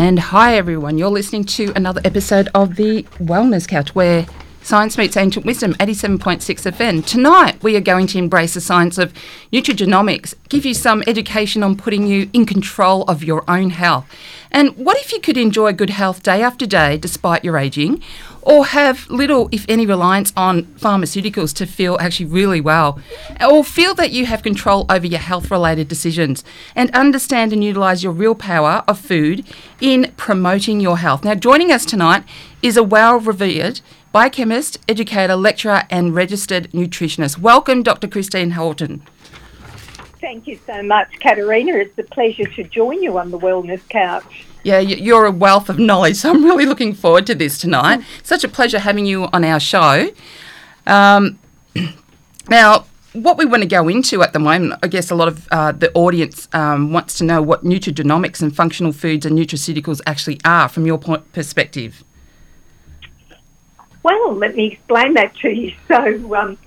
And hi, everyone. You're listening to another episode of the Wellness Couch where science meets ancient wisdom, 87.6 FM. Tonight, we are going to embrace the science of nutrigenomics, give you some education on putting you in control of your own health. And what if you could enjoy good health day after day despite your aging? or have little, if any, reliance on pharmaceuticals to feel actually really well, or feel that you have control over your health related decisions and understand and utilize your real power of food in promoting your health. Now, joining us tonight is a well revered biochemist, educator, lecturer, and registered nutritionist. Welcome, Dr. Christine Houghton. Thank you so much, Katerina. It's a pleasure to join you on the Wellness Couch. Yeah, you're a wealth of knowledge, so I'm really looking forward to this tonight. Such a pleasure having you on our show. Um, now, what we want to go into at the moment, I guess a lot of uh, the audience um, wants to know what nutrigenomics and functional foods and nutraceuticals actually are from your point perspective. Well, let me explain that to you. So, um,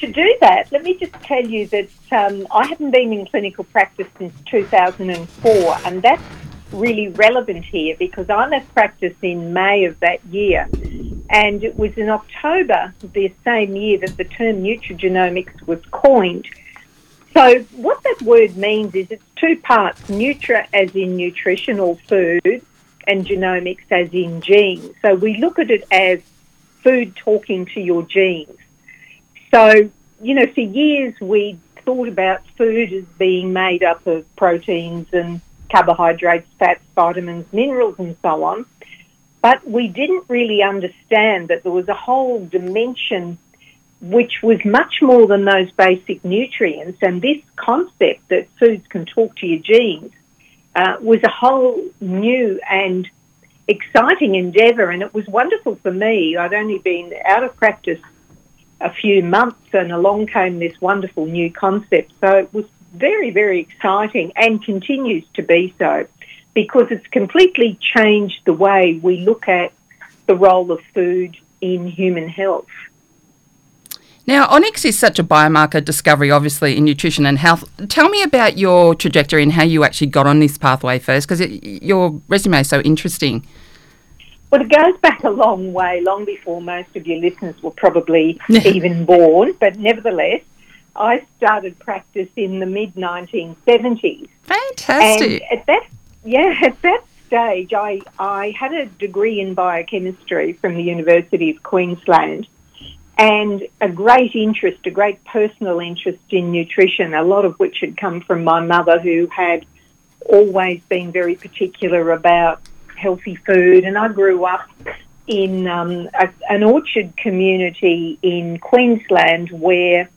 to do that, let me just tell you that um, I haven't been in clinical practice since 2004, and that's really relevant here because I left practice in May of that year. And it was in October the same year that the term nutrigenomics was coined. So, what that word means is it's two parts nutra as in nutritional food, and genomics as in genes. So, we look at it as food talking to your genes. So, you know, for years we thought about food as being made up of proteins and carbohydrates, fats, vitamins, minerals, and so on. But we didn't really understand that there was a whole dimension which was much more than those basic nutrients. And this concept that foods can talk to your genes uh, was a whole new and exciting endeavour. And it was wonderful for me. I'd only been out of practice a few months, and along came this wonderful new concept. So it was very, very exciting and continues to be so because it's completely changed the way we look at the role of food in human health. Now, Onyx is such a biomarker discovery, obviously, in nutrition and health. Tell me about your trajectory and how you actually got on this pathway first, because your resume is so interesting. Well, it goes back a long way, long before most of your listeners were probably even born, but nevertheless, I started practice in the mid 1970s. Fantastic. And at that, yeah, at that stage, I, I had a degree in biochemistry from the University of Queensland and a great interest, a great personal interest in nutrition, a lot of which had come from my mother, who had always been very particular about healthy food. And I grew up in um, a, an orchard community in Queensland where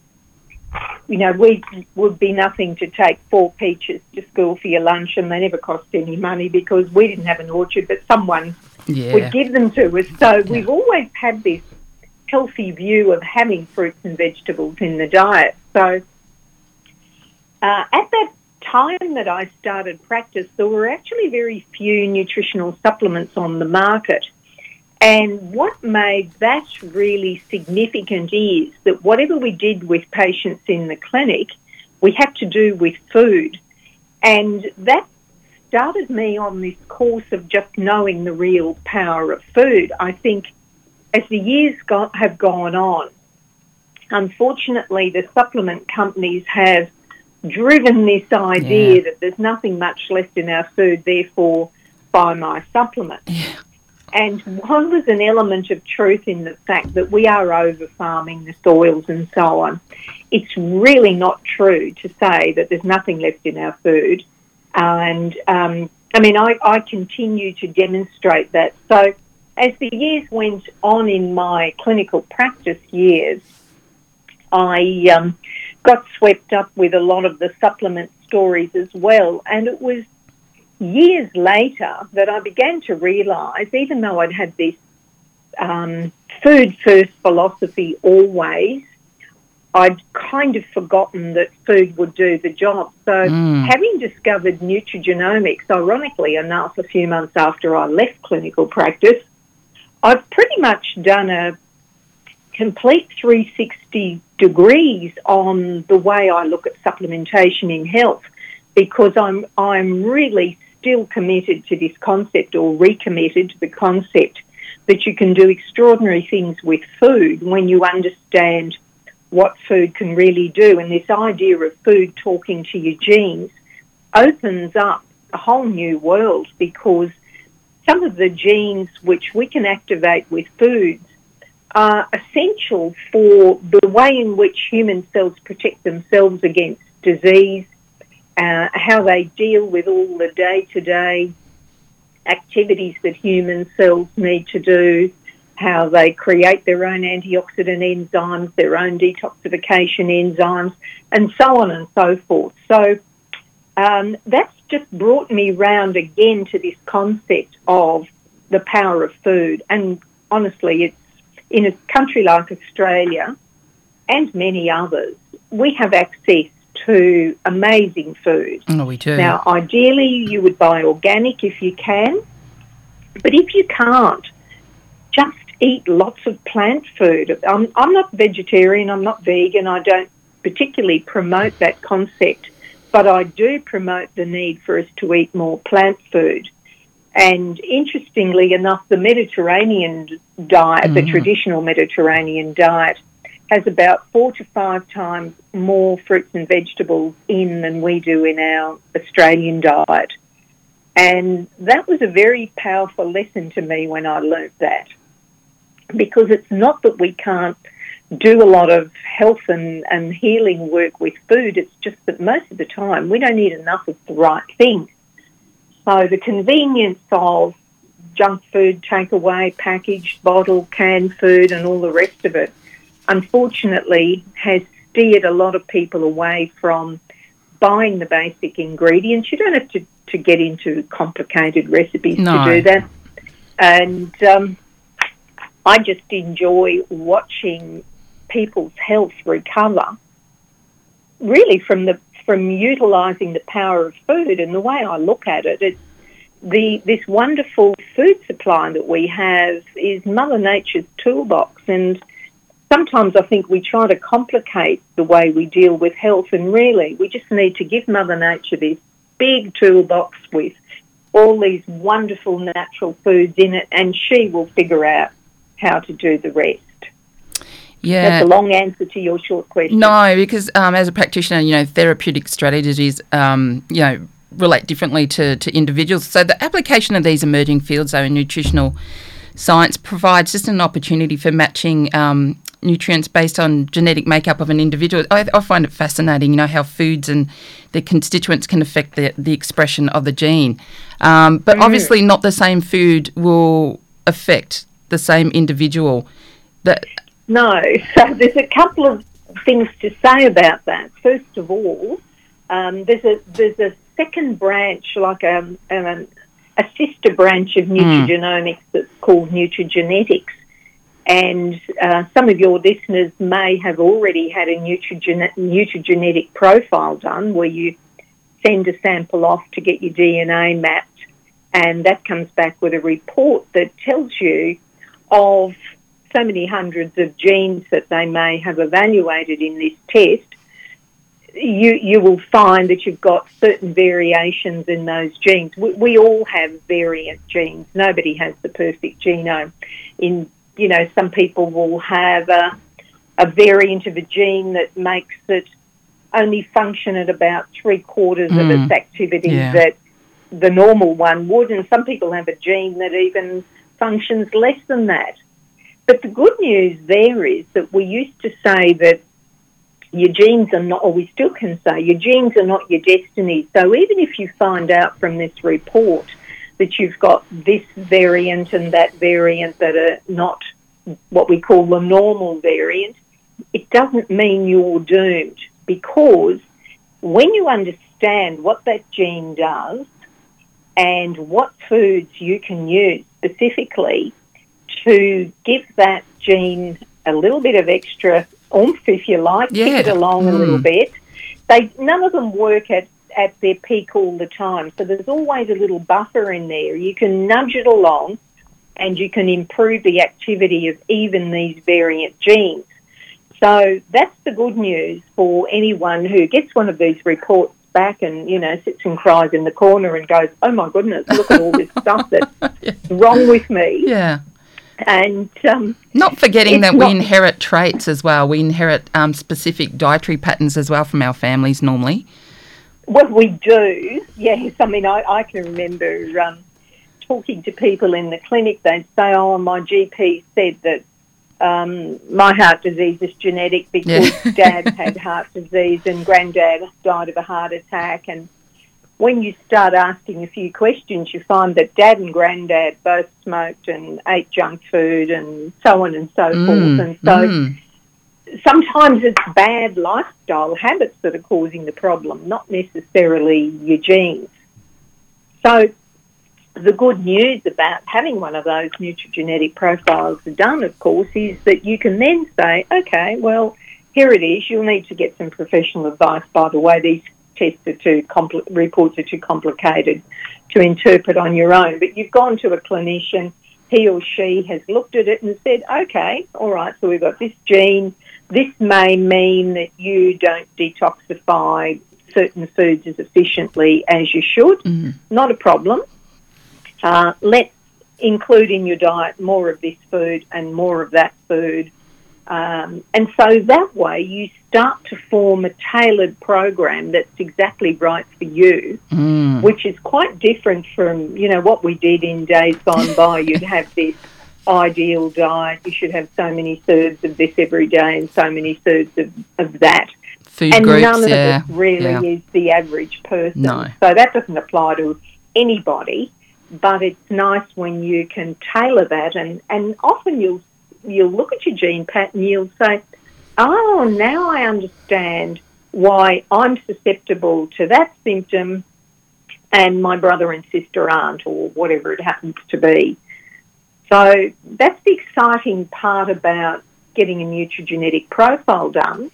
you know, we would be nothing to take four peaches to school for your lunch, and they never cost any money because we didn't have an orchard, but someone yeah. would give them to us. So yeah. we've always had this healthy view of having fruits and vegetables in the diet. So uh, at that time that I started practice, there were actually very few nutritional supplements on the market. And what made that really significant is that whatever we did with patients in the clinic, we had to do with food. And that started me on this course of just knowing the real power of food. I think as the years got, have gone on, unfortunately, the supplement companies have driven this idea yeah. that there's nothing much left in our food, therefore, buy my supplement. Yeah. And one was an element of truth in the fact that we are over farming the soils and so on. It's really not true to say that there's nothing left in our food. And um, I mean, I, I continue to demonstrate that. So as the years went on in my clinical practice years, I um, got swept up with a lot of the supplement stories as well. And it was years later that I began to realise, even though I'd had this um, food first philosophy always, I'd kind of forgotten that food would do the job. So, mm. having discovered nutrigenomics, ironically enough, a few months after I left clinical practice, I've pretty much done a complete 360 degrees on the way I look at supplementation in health because I'm I'm really still committed to this concept or recommitted to the concept that you can do extraordinary things with food when you understand what food can really do. And this idea of food talking to your genes opens up a whole new world because some of the genes which we can activate with foods are essential for the way in which human cells protect themselves against disease, uh, how they deal with all the day to day activities that human cells need to do, how they create their own antioxidant enzymes, their own detoxification enzymes, and so on and so forth. So um, that's just brought me round again to this concept of the power of food. And honestly, it's in a country like Australia and many others, we have access to amazing food. Oh, we do. Now, ideally, you would buy organic if you can, but if you can't, just eat lots of plant food. I'm, I'm not vegetarian, I'm not vegan, I don't particularly promote that concept, but I do promote the need for us to eat more plant food. And interestingly enough, the Mediterranean diet, mm. the traditional Mediterranean diet, has about four to five times more fruits and vegetables in than we do in our Australian diet. And that was a very powerful lesson to me when I learnt that. Because it's not that we can't do a lot of health and, and healing work with food, it's just that most of the time we don't eat enough of the right thing. So the convenience of junk food, takeaway, packaged, bottle, canned food, and all the rest of it, unfortunately, has steered a lot of people away from buying the basic ingredients. You don't have to, to get into complicated recipes no. to do that. And um, I just enjoy watching people's health recover really from the from utilising the power of food. And the way I look at it, it's the this wonderful food supply that we have is Mother Nature's toolbox. And sometimes I think we try to complicate the way we deal with health, and really we just need to give Mother Nature this big toolbox with all these wonderful natural foods in it, and she will figure out how to do the rest. Yeah. That's a long answer to your short question. No, because um, as a practitioner, you know, therapeutic strategies, um, you know, relate differently to, to individuals. So the application of these emerging fields, though, in nutritional science provides just an opportunity for matching um, nutrients based on genetic makeup of an individual. I, I, find it fascinating, you know, how foods and their constituents can affect the, the expression of the gene. Um, but mm. obviously, not the same food will affect the same individual. That no, so there's a couple of things to say about that. First of all, um, there's a there's a second branch, like a, um, um, a sister branch of hmm. nutrigenomics mm. that's called nutrigenetics. And uh, some of your listeners may have already had a nutrigen- nutrigenetic profile done where you send a sample off to get your DNA mapped, and that comes back with a report that tells you of so many hundreds of genes that they may have evaluated in this test, you you will find that you've got certain variations in those genes. We, we, all have variant genes. Nobody has the perfect genome. In you know, some people will have a, a variant of a gene that makes it only function at about three quarters mm. of its mm. activity yeah. that the normal one would, and some people have a gene that even functions less than that. But the good news there is that we used to say that your genes are not, or we still can say, your genes are not your destiny. So even if you find out from this report that you've got this variant and that variant that are not what we call the normal variant, it doesn't mean you're doomed because when you understand what that gene does and what foods you can use specifically to give that gene a little bit of extra oomph, if you like, yeah. it along mm. a little hmm. bit. They none of them work at at their peak all the time, so there's always a little buffer in there. You can nudge it along, and you can improve the activity of even these variant genes. So that's the good news for anyone who gets one of these reports back and, you know, sits and cries in the corner and goes, oh my goodness, look at all this stuff that's wrong with me. Yeah. And um, Not forgetting that we inherit traits as well. We inherit um, specific dietary patterns as well from our families normally. Well, we do, yes, I mean, I, I can remember um, talking to people in the clinic. They'd say, "Oh, my GP said that um, my heart disease is genetic because Yeah. Dad had heart disease and Granddad died of a heart attack." And when you start asking a few questions, you find that Dad and Granddad both smoked and ate junk food and so on and so forth. And so mm. sometimes it's bad lifestyle habits that are causing the problem, not necessarily your genes. So, the good news about having one of those nutrigenetic profiles done, of course, is that you can then say, okay, well, here it is. You'll need to get some professional advice. By the way, these tests are too compli- reports are too complicated to interpret on your own. But you've gone to a clinician. He or she has looked at it and said, okay, all right. So we've got this gene. This may mean that you don't detoxify certain foods as efficiently as you should. Not a problem. Uh, let's include in your diet more of this food and more of that food. Um, and so that way you start to form a tailored program that's exactly right for you, Mm. which is quite different from, you know, what we did in days gone by. You'd have this ideal diet. You should have so many thirds of this every day and so many thirds of, of that Food and groups, none of yeah. it really yeah. is the average person. No. So that doesn't apply to anybody, but it's nice when you can tailor that and, and often you'll you'll look at your gene pattern, you'll say, Oh, now I understand why I'm susceptible to that symptom and my brother and sister aren't or whatever it happens to be. So that's the exciting part about getting a nutrigenetic profile done.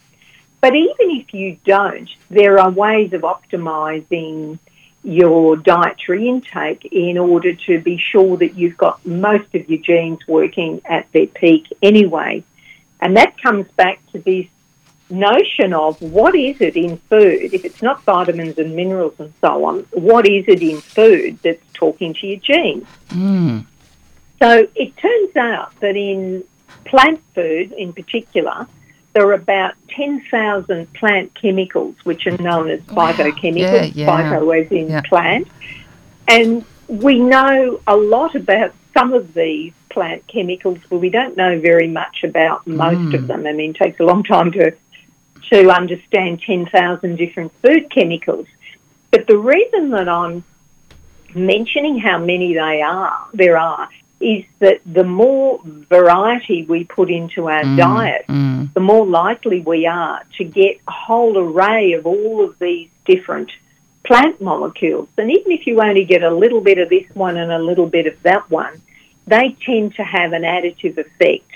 But even if you don't, there are ways of optimizing your dietary intake in order to be sure that you've got most of your genes working at their peak anyway. And that comes back to this notion of what is it in food, if it's not vitamins and minerals and so on, what is it in food that's talking to your genes? Mm. So it turns out that in plant food in particular, there are about 10,000 plant chemicals, which are known as phytochemicals, Yeah, yeah. phyto as in Yeah. plant. And we know a lot about some of these plant chemicals, but we don't know very much about most of mm. them. I mean, it takes a long time to, to understand 10,000 different food chemicals. But the reason that I'm mentioning how many they are, there are, is that the more variety we put into our diet, Mm. the more likely we are to get a whole array of all of these different plant molecules. And even if you only get a little bit of this one and a little bit of that one, they tend to have an additive effect.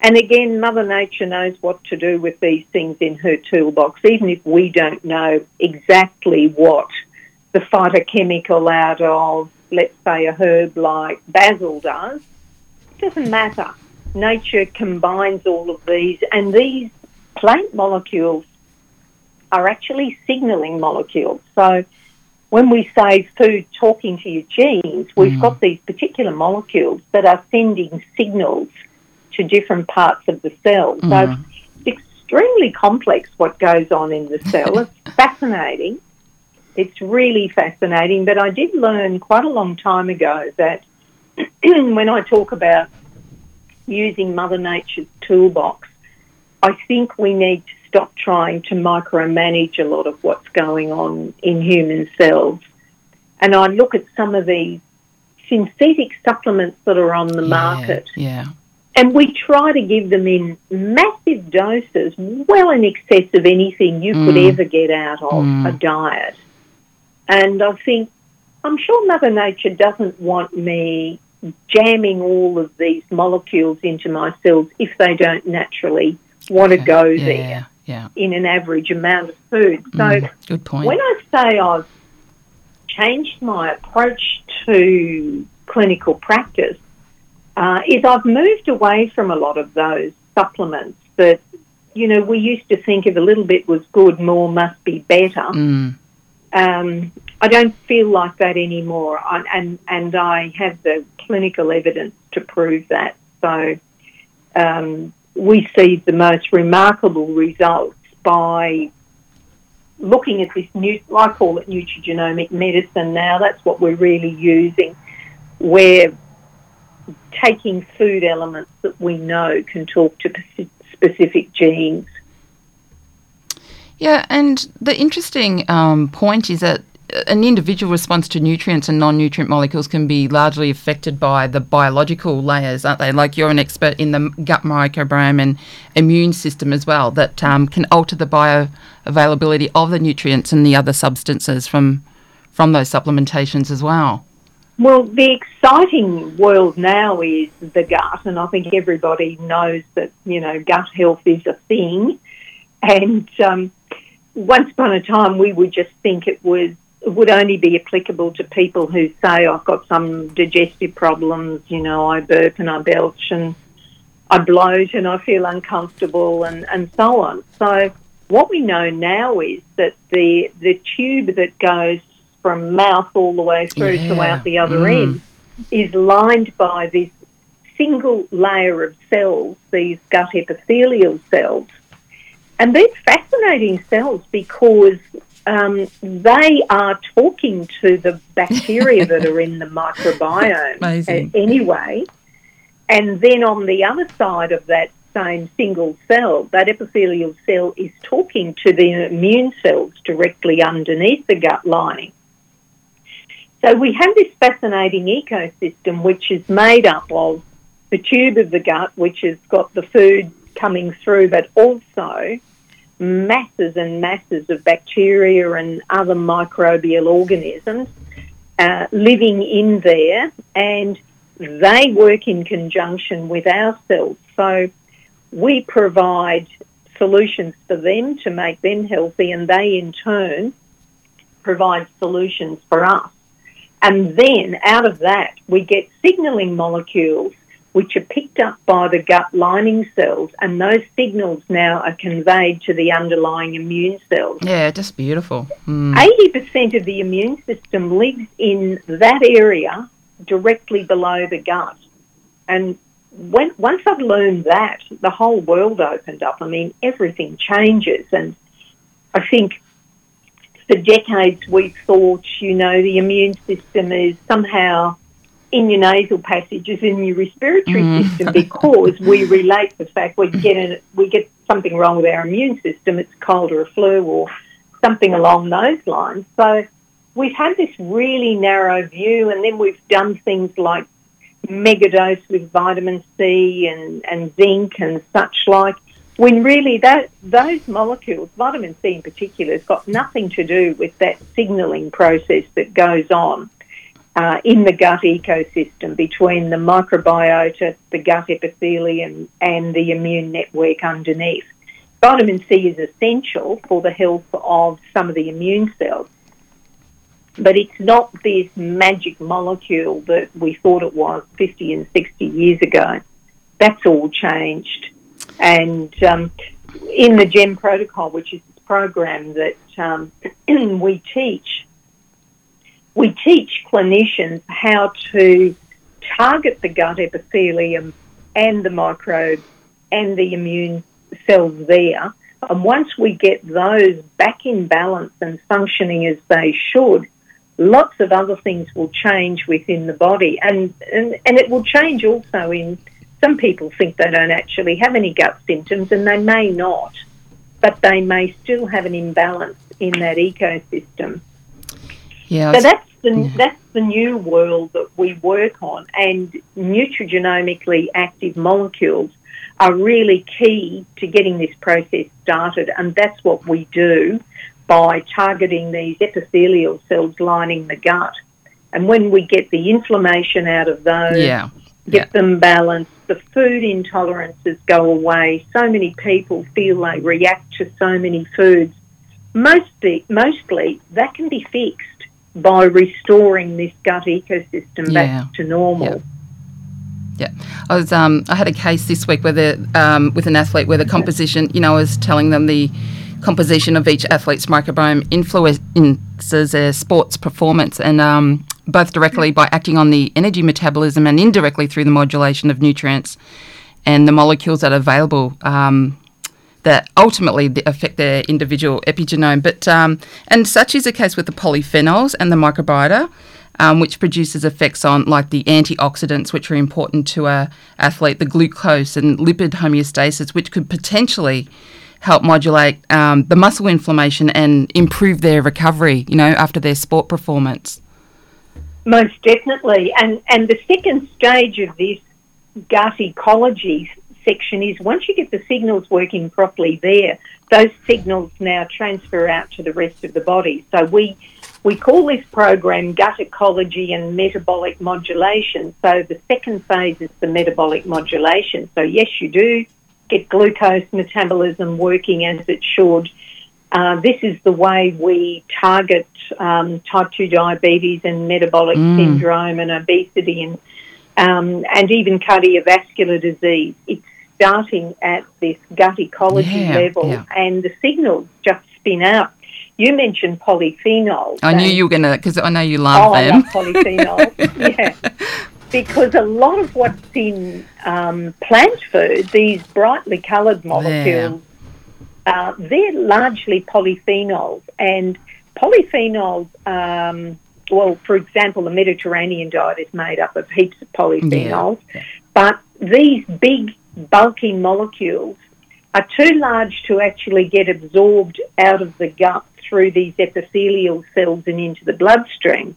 And again, Mother Nature knows what to do with these things in her toolbox, even if we don't know exactly what the phytochemical out of, let's say, a herb like basil does. It doesn't matter. Nature combines all of these, and these plant molecules are actually signaling molecules. So when we say food talking to your genes, we've mm. got these particular molecules that are sending signals to different parts of the cell. So mm. it's extremely complex what goes on in the cell. it's fascinating. It's really fascinating. But I did learn quite a long time ago that when I talk about using Mother Nature's toolbox, I think we need to stop trying to micromanage a lot of what's going on in human cells. And I look at some of these synthetic supplements that are on the market, Yeah. and we try to give them in massive doses, well in excess of anything you could Mm. ever get out of Mm. a diet. And I think, I'm sure Mother Nature doesn't want me jamming all of these molecules into my cells if they don't naturally want to go yeah. there Yeah. in an average amount of food. So Mm. Good point. when I say I've changed my approach to clinical practice, uh, is I've moved away from a lot of those supplements that, you know, we used to think if a little bit was good, more must be better. Mm. Um, I don't feel like that anymore, I, and and I have the clinical evidence to prove that. So um, we see the most remarkable results by looking at this new, I call it nutrigenomic medicine now. That's what we're really using. We're taking food elements that we know can talk to specific genes. Yeah, and the interesting um, point is that an individual response to nutrients and non-nutrient molecules can be largely affected by the biological layers, aren't they? Like you're an expert in the gut microbiome and immune system as well, that um, can alter the bioavailability of the nutrients and the other substances from from those supplementations as well. Well, the exciting world now is the gut, and I think everybody knows that you know gut health is a thing. And um, once upon a time, we would just think it was would only be applicable to people who say, I've got some digestive problems, you know, I burp and I belch and I bloat and I feel uncomfortable and, and so on. So what we know now is that the the tube that goes from mouth all the way through yeah. to out the other mm. end is lined by this single layer of cells, these gut epithelial cells. And they're fascinating cells because um, they are talking to the bacteria that are in the microbiome anyway. And then on the other side of that same single cell, that epithelial cell is talking to the immune cells directly underneath the gut lining. So we have this fascinating ecosystem which is made up of the tube of the gut, which has got the food coming through, but also masses and masses of bacteria and other microbial organisms uh, living in there, and they work in conjunction with our cells. So we provide solutions for them to make them healthy, and they in turn provide solutions for us. And then out of that, we get signaling molecules which are picked up by the gut lining cells, and those signals now are conveyed to the underlying immune cells. Yeah, just beautiful. Mm. 80% of the immune system lives in that area directly below the gut. And when, once I've learned that, the whole world opened up. I mean, everything changes. And I think for decades we've thought, you know, the immune system is somehow in your nasal passages in your respiratory mm. system because we relate the fact we get in, we get something wrong with our immune system. It's cold or a flu or something along those lines. So we've had this really narrow view, and then we've done things like megadose with vitamin C and, and zinc and such like. When really that those molecules, vitamin C in particular, has got nothing to do with that signalling process that goes on uh, in the gut ecosystem between the microbiota, the gut epithelium, and the immune network underneath. Vitamin C is essential for the health of some of the immune cells, but it's not this magic molecule that we thought it was 50 and 60 years ago. That's all changed. And um, in the GEM protocol, which is this program that um, we teach we teach clinicians how to target the gut epithelium and the microbes and the immune cells there. And once we get those back in balance and functioning as they should, lots of other things will change within the body. And, and, and it will change also in some people think they don't actually have any gut symptoms, and they may not, but they may still have an imbalance in that ecosystem. Yeah, so that's the, that's the new world that we work on, and nutrigenomically active molecules are really key to getting this process started, and that's what we do by targeting these epithelial cells lining the gut. And when we get the inflammation out of those, yeah. get yeah. them balanced, the food intolerances go away. So many people feel they react to so many foods. Mostly, mostly that can be fixed by restoring this gut ecosystem yeah. back to normal. Yeah. yeah. I was um, I had a case this week where the um, with an athlete where the composition, you know, I was telling them the composition of each athlete's microbiome influences their sports performance, and um, both directly by acting on the energy metabolism and indirectly through the modulation of nutrients and the molecules that are available. Um, that ultimately affect their individual epigenome, but um, and such is the case with the polyphenols and the microbiota, um, which produces effects on like the antioxidants, which are important to a athlete, the glucose and lipid homeostasis, which could potentially help modulate um, the muscle inflammation and improve their recovery, you know, after their sport performance. Most definitely. And, and the second stage of this gut ecology section is once you get the signals working properly there, those signals now transfer out to the rest of the body. So we we call this program gut ecology and metabolic modulation. So the second phase is the metabolic modulation. So yes, you do get glucose metabolism working as it should. Uh, this is the way we target um, type 2 diabetes and metabolic mm. syndrome and obesity and, um, and even cardiovascular disease. It's starting at this gut ecology yeah, level, yeah. and the signals just spin out. You mentioned polyphenols. I knew you were going to, because I know you love oh, them. I love polyphenols, yeah. Because a lot of what's in um, plant food, these brightly coloured molecules, uh, they're largely polyphenols. And polyphenols, um, well, for example, the Mediterranean diet is made up of heaps of polyphenols, yeah. but these big bulky molecules are too large to actually get absorbed out of the gut through these epithelial cells and into the bloodstream.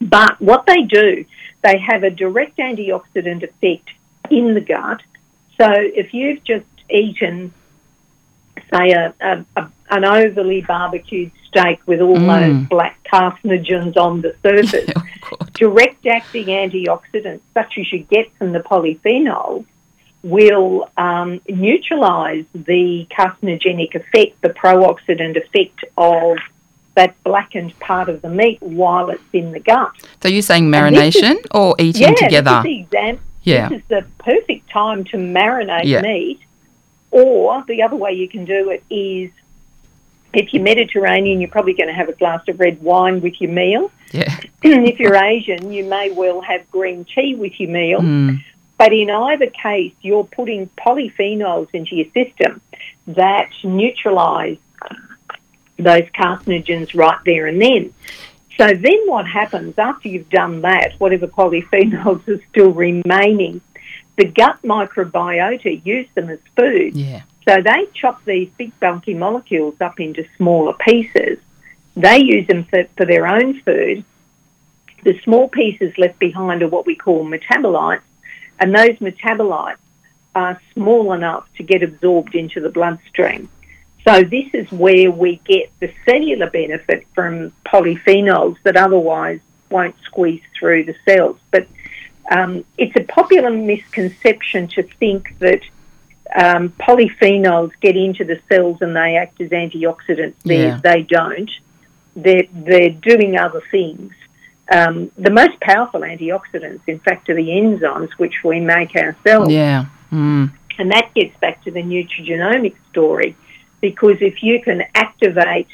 But what they do, they have a direct antioxidant effect in the gut. So if you've just eaten, say, a, a, a an overly barbecued steak with all mm. those black carcinogens on the surface, oh, direct acting antioxidants, such as you get from the polyphenols, will um, neutralise the carcinogenic effect, the pro-oxidant effect of that blackened part of the meat while it's in the gut. So you're saying marination is, or eating yeah, together? This is, exam- yeah, this is the perfect time to marinate yeah. meat. Or the other way you can do it is if you're Mediterranean, you're probably going to have a glass of red wine with your meal. Yeah. if you're Asian, you may well have green tea with your meal. Mm. But in either case, you're putting polyphenols into your system that neutralise those carcinogens right there and then. So then what happens after you've done that, whatever polyphenols are still remaining, the gut microbiota use them as food. Yeah. So they chop these big bulky molecules up into smaller pieces. They use them for, for their own food. The small pieces left behind are what we call metabolites, and those metabolites are small enough to get absorbed into the bloodstream. So this is where we get the cellular benefit from polyphenols that otherwise won't squeeze through the cells. But um, it's a popular misconception to think that um, polyphenols get into the cells and they act as antioxidants. Yeah. They don't. They're, they're doing other things. Um, the most powerful antioxidants, in fact, are the enzymes which we make ourselves. Yeah. Mm. And that gets back to the nutrigenomic story because if you can activate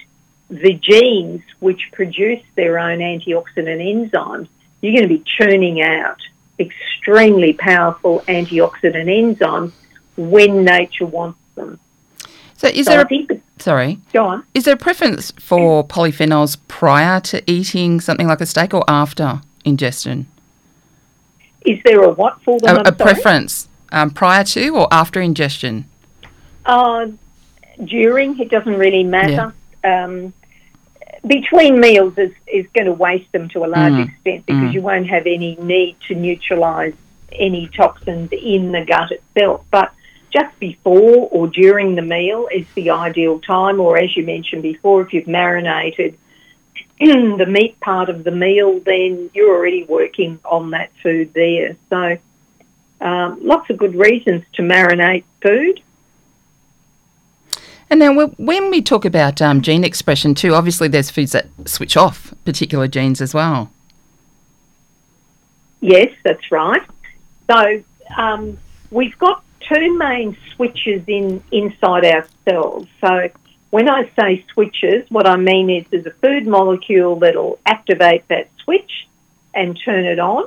the genes which produce their own antioxidant enzymes, you're going to be churning out extremely powerful antioxidant enzymes when nature wants them. So, is so there a, sorry? Go on. Is there a preference for polyphenols prior to eating something like a steak or after ingestion? Is there a what for them? A, a preference um, prior to or after ingestion? Uh, during, it doesn't really matter. Yeah. Um, between meals is, is going to waste them to a large mm. extent because mm. you won't have any need to neutralise any toxins in the gut itself. But just before or during the meal is the ideal time, or as you mentioned before, if you've marinated the meat part of the meal, then you're already working on that food there. So, um, lots of good reasons to marinate food. And now, when we talk about um, gene expression too, obviously there's foods that switch off particular genes as well. Yes, that's right. So um, we've got two main switches in inside our cells. So when I say switches, what I mean is there's a food molecule that'll activate that switch and turn it on,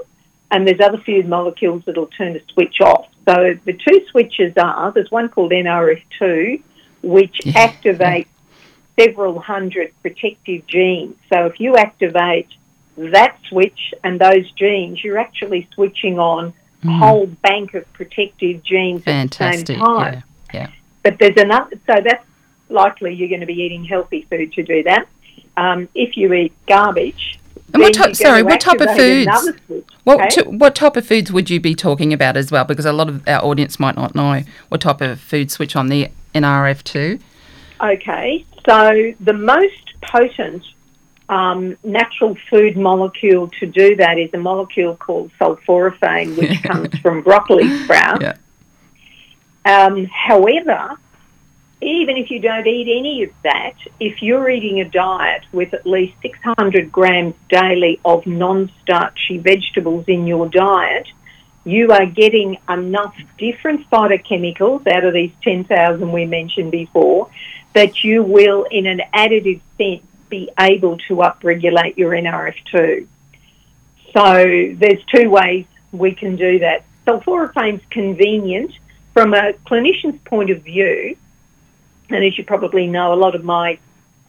and there's other food molecules that'll turn the switch off. So the two switches are there's one called NRF2, which activates several hundred protective genes. So if you activate that switch and those genes, you're actually switching on a whole bank of protective genes Fantastic. at the same time. Yeah. Yeah. But there's another, so that's likely you're going to be eating healthy food to do that. Um, if you eat garbage, And what type- sorry, what type of foods? What okay? t- what type of foods would you be talking about as well? Because a lot of our audience might not know what type of food switch on the NRF2. Okay, so the most potent um, natural food molecule to do that is a molecule called sulforaphane, which comes from broccoli sprouts. Yeah. Um, however, even if you don't eat any of that, if you're eating a diet with at least 600 grams daily of non starchy vegetables in your diet, you are getting enough different phytochemicals out of these 10,000 we mentioned before that you will, in an additive sense, be able to upregulate your NRF2. So there's two ways we can do that. Sulforaphane's convenient from a clinician's point of view, and as you probably know, a lot of my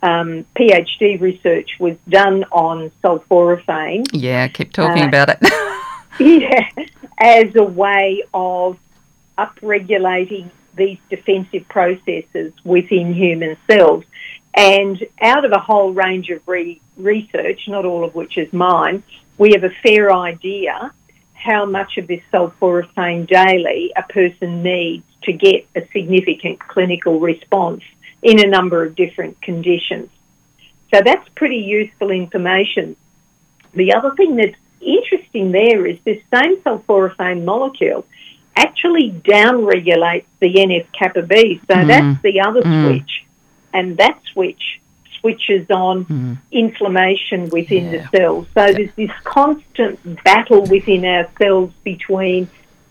um, PhD research was done on sulforaphane. Yeah, keep talking Uh, about it. Yeah, as a way of upregulating these defensive processes within human cells. And out of a whole range of re- research, not all of which is mine, we have a fair idea how much of this sulforaphane daily a person needs to get a significant clinical response in a number of different conditions. So that's pretty useful information. The other thing that's interesting there is this same sulforaphane molecule actually downregulates the NF kappa B. So that's the other Mm. switch. And that switch switches on inflammation within Yeah. the cells. So there's this constant battle within our cells between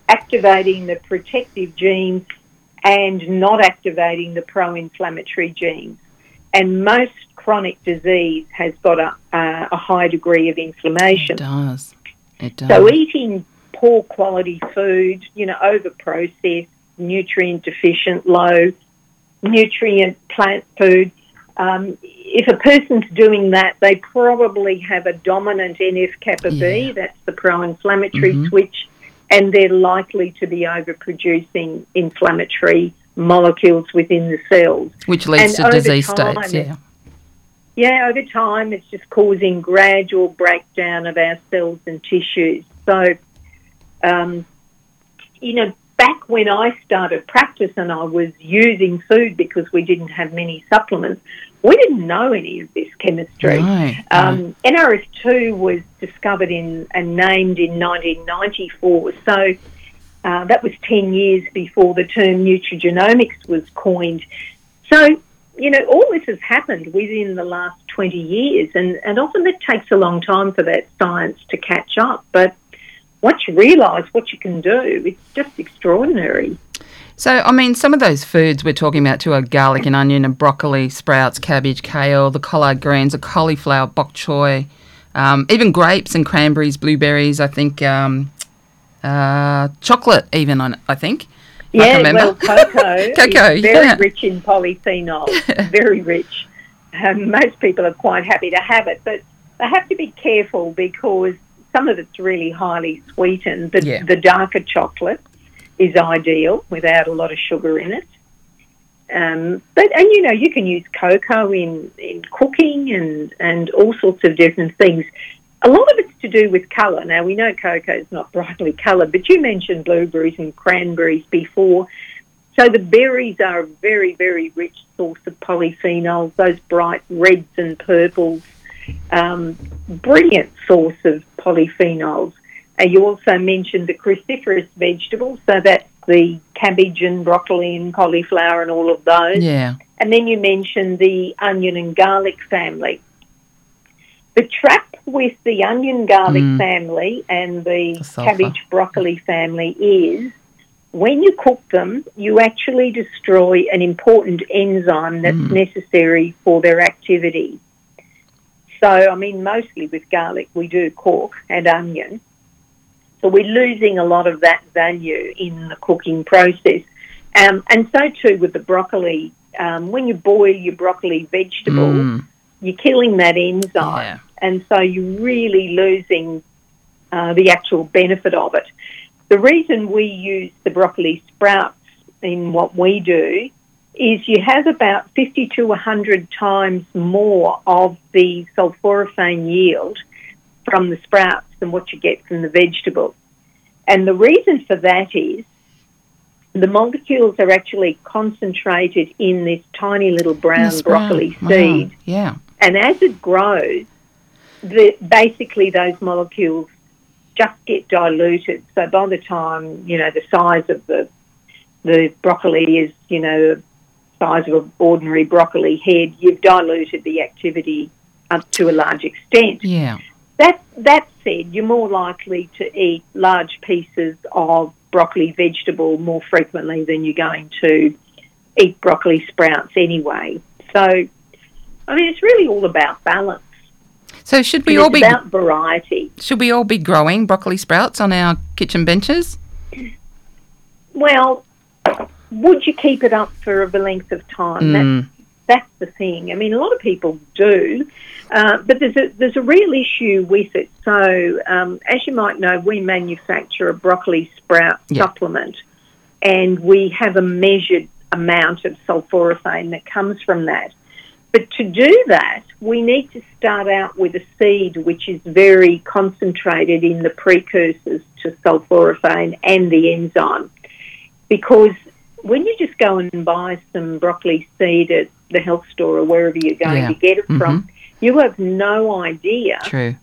activating the protective genes and not activating the pro inflammatory genes. And most chronic disease has got a, uh, a high degree of inflammation. it does. It does. So eating poor quality food, you know, over processed, nutrient deficient, low nutrient plant food. Um, if a person's doing that, they probably have a dominant NF kappa Yeah. B, that's the pro-inflammatory Mhm. switch, and they're likely to be overproducing inflammatory molecules within the cells. Which leads and to disease time, states. Yeah. Yeah, over time, it's just causing gradual breakdown of our cells and tissues. So, um, you know, back when I started practice and I was using food because we didn't have many supplements, we didn't know any of this chemistry. No. Um, NRF2 was discovered in and named in 1994. So uh, that was 10 years before the term nutrigenomics was coined. So, you know, all this has happened within the last 20 years, and, and often it takes a long time for that science to catch up. But once you realise what you can do, it's just extraordinary. So, I mean, some of those foods we're talking about too are garlic and onion and broccoli, sprouts, cabbage, kale, the collard greens, the cauliflower, bok choy, um, even grapes and cranberries, blueberries. I think um, uh, chocolate, even I, I think. I Yeah, remember. well, cocoa, Cocoa, is very yeah. rich in polyphenols, very rich. Um, most people are quite happy to have it, but they have to be careful because some of it's really highly sweetened. The, Yeah. the darker chocolate is ideal without a lot of sugar in it. Um, but and you know you can use cocoa in, in cooking and, and all sorts of different things. A lot of it's to do with colour. Now we know cocoa is not brightly coloured, but you mentioned blueberries and cranberries before. So the berries are a very, very rich source of polyphenols, those bright reds and purples, um, brilliant source of polyphenols. Uh, you also mentioned the cruciferous vegetables, so that's the cabbage and broccoli and cauliflower and all of those. Yeah. And then you mentioned the onion and garlic family. The trap with the onion garlic Mm. family and the The cabbage broccoli family is when you cook them, you actually destroy an important enzyme that's necessary for their activity. So, I mean, mostly with garlic, we do cork and onion. So, we're losing a lot of that value in the cooking process. Um, and so, too, with the broccoli. Um, when you boil your broccoli vegetable, Mm. you're killing that enzyme. Yeah. And so, you're really losing uh, the actual benefit of it. The reason we use the broccoli sprouts in what we do is you have about 50 to 100 times more of the sulforaphane yield from the sprouts than what you get from the vegetable. And the reason for that is the molecules are actually concentrated in this tiny little brown brown. broccoli Wow. seed. Yeah. And as it grows, the, basically those molecules just get diluted. So by the time you know the size of the the broccoli is you know size of an ordinary broccoli head, you've diluted the activity up to a large extent. Yeah. That that said, you're more likely to eat large pieces of broccoli vegetable more frequently than you're going to eat broccoli sprouts anyway. So, I mean, it's really all about balance. So should we And all be about variety. should we all be growing broccoli sprouts on our kitchen benches? Well, would you keep it up for a length of time? That's Mm. that's the thing. I mean, a lot of people do, uh, but there's a there's a real issue with it. So, um, as you might know, we manufacture a broccoli sprout Yeah. supplement, and we have a measured amount of sulforaphane that comes from that. But to do that, we need to start out with a seed which is very concentrated in the precursors to sulforaphane and the enzyme. Because when you just go and buy some broccoli seed at the health store or wherever you're going Yeah. to get it from, mm-hmm. you have no idea True.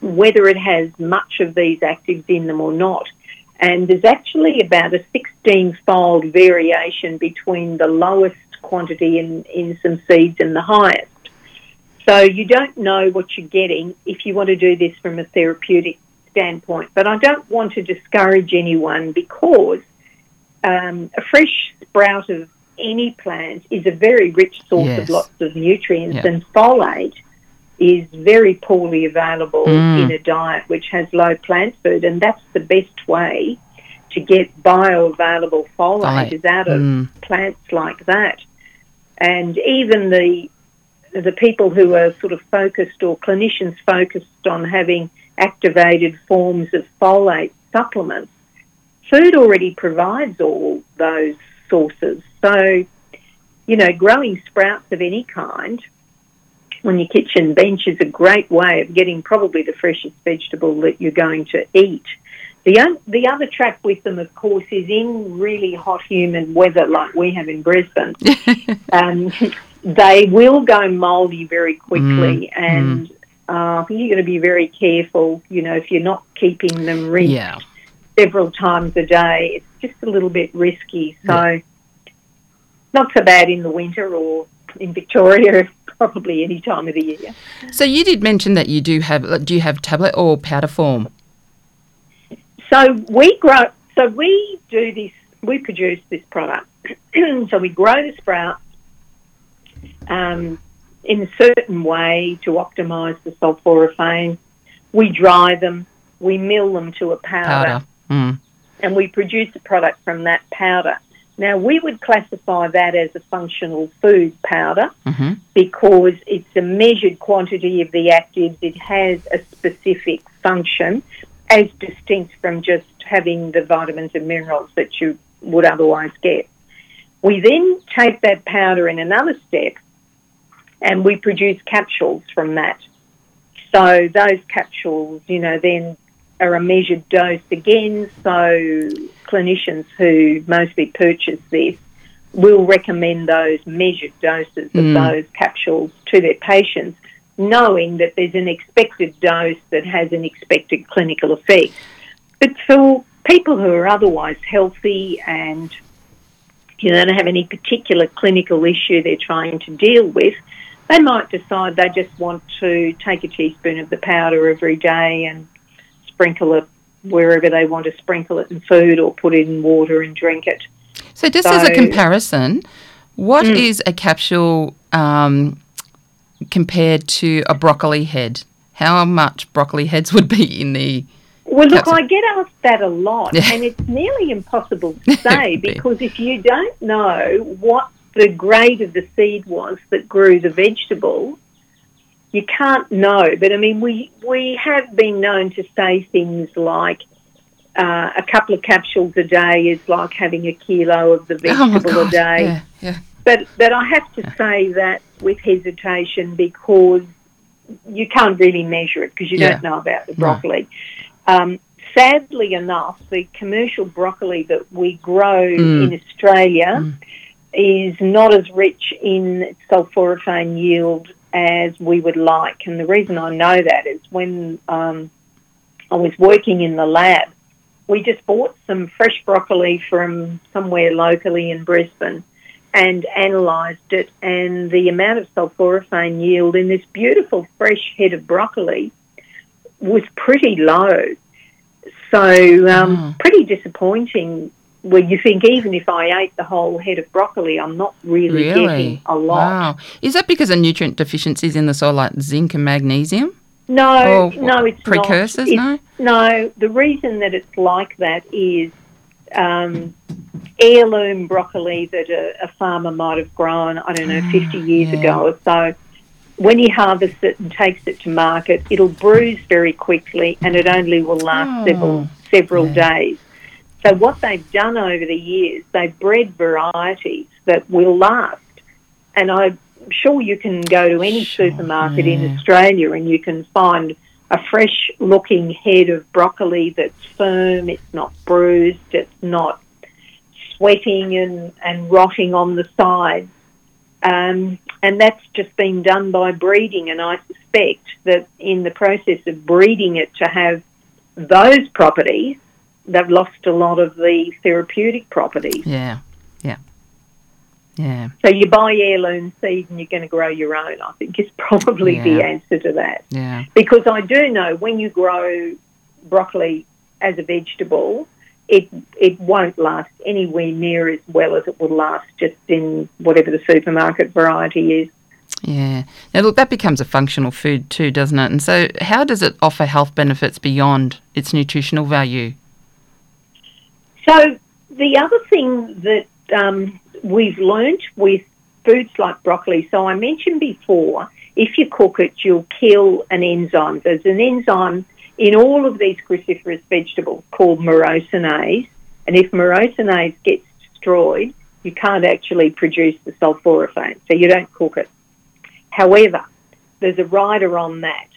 whether it has much of these actives in them or not. And there's actually about a 16 fold variation between the lowest quantity in, in some seeds and the highest. So you don't know what you're getting if you want to do this from a therapeutic standpoint. But I don't want to discourage anyone because um, a fresh sprout of any plant is a very rich source Yes. of lots of nutrients, Yeah. and folate is very poorly available Mm. in a diet which has low plant food, and that's the best way to get bioavailable folate Folate. is out of Mm. plants like that. And even the the people who are sort of focused or clinicians focused on having activated forms of folate supplements, food already provides all those sources. So, you know, growing sprouts of any kind on your kitchen bench is a great way of getting probably the freshest vegetable that you're going to eat. The, un- the other trap with them, of course, is in really hot, humid weather like we have in Brisbane. um, they will go mouldy very quickly, and uh, you're going to be very careful. You know, if you're not keeping them rinsed Yeah. Several times a day, it's just a little bit risky. So, not so bad in the winter or in Victoria, probably any time of the year. So you did mention that you do have do you have tablet or powder form? So we grow. So we do this. We produce this product. so we grow the sprouts um, in a certain way to optimise the sulforaphane. We dry them. We mill them to a Powder. Mm. and we produce a product from that powder. Now, we would classify that as a functional food powder hmm because it's a measured quantity of the actives. It has a specific function as distinct from just having the vitamins and minerals that you would otherwise get. We then take that powder in another step and we produce capsules from that. So those capsules, you know, then are a measured dose again. So clinicians who mostly purchase this will recommend those measured doses of Mm. those capsules to their patients, knowing that there's an expected dose that has an expected clinical effect. But for people who are otherwise healthy and you know, don't have any particular clinical issue they're trying to deal with, they might decide they just want to take a teaspoon of the powder every day and sprinkle it wherever they want to sprinkle it in food or put it in water and drink it. So, just as a comparison, what mm. is a capsule um, compared to a broccoli head? How much broccoli heads would be in the well, look, I get asked that a lot, and it's nearly impossible to say because if you don't know what the grade of the seed was that grew the vegetable, you can't know. But I mean, we we have been known to say things like uh, a couple of capsules a day is like having a kilo of the oh vegetable oh a day. Yeah, yeah. But but I have to yeah. say that with hesitation because you can't really measure it because you yeah. don't know about the broccoli. No. Um, sadly enough, the commercial broccoli that we grow mm. in Australia mm. is not as rich in sulforaphane yield as we would like. And the reason I know that is when um, I was working in the lab, we just bought some fresh broccoli from somewhere locally in Brisbane and analysed it, and the amount of sulforaphane yield in this beautiful fresh head of broccoli was pretty low. So, um, oh. pretty disappointing where you think even if I ate the whole head of broccoli, I'm not really, really? getting a lot. Wow. Is that because of nutrient deficiencies in the soil like zinc and magnesium? No, or no, it's precursors. Not. It's, no, no. The reason that it's like that is um, heirloom broccoli that a, a, farmer might have grown. I don't know, ah, fifty years yeah. ago or so. When he harvests it and takes it to market, it'll bruise very quickly, and it only will last oh, several several yeah. days. So what they've done over the years, they've bred varieties that will last. And I'm sure you can go to any sure, supermarket yeah. in Australia and you can find a fresh looking head of broccoli that's firm, it's not bruised, it's not sweating and, and rotting on the sides. Um, and that's just been done by breeding. And I suspect that in the process of breeding it to have those properties, they've lost a lot of the therapeutic properties. Yeah, yeah, yeah. So you buy heirloom seed and you're going to grow your own. I think is probably yeah. the answer to that. Yeah. Because I do know when you grow broccoli as a vegetable, it it won't last anywhere near as well as it will last just in whatever the supermarket variety is. Yeah. Now, look, that becomes a functional food too, doesn't it? And so, how does it offer health benefits beyond its nutritional value? So the other thing that um, we've learnt with foods like broccoli, so I mentioned before, if you cook it, you'll kill an enzyme. There's an enzyme in all of these cruciferous vegetables called myrosinase, and if myrosinase gets destroyed, you can't actually produce the sulforaphane, so you don't cook it. However, there's a rider on that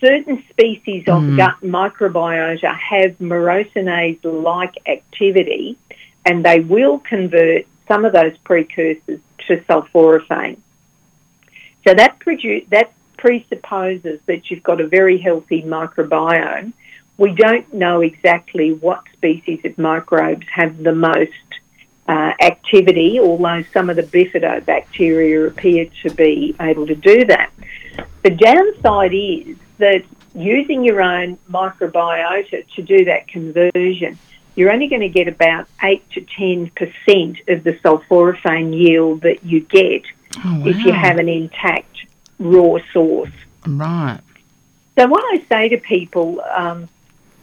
certain species of mm. gut microbiota have myrosinase-like activity, and they will convert some of those precursors to sulforaphane. So that produce, that presupposes that you've got a very healthy microbiome. We don't know exactly what species of microbes have the most uh, activity, although some of the bifidobacteria appear to be able to do that. The downside is that using your own microbiota to do that conversion, you're only going to get about 8 to 10% of the sulforaphane yield that you get oh, wow. if you have an intact raw source. Right. So, what I say to people, um,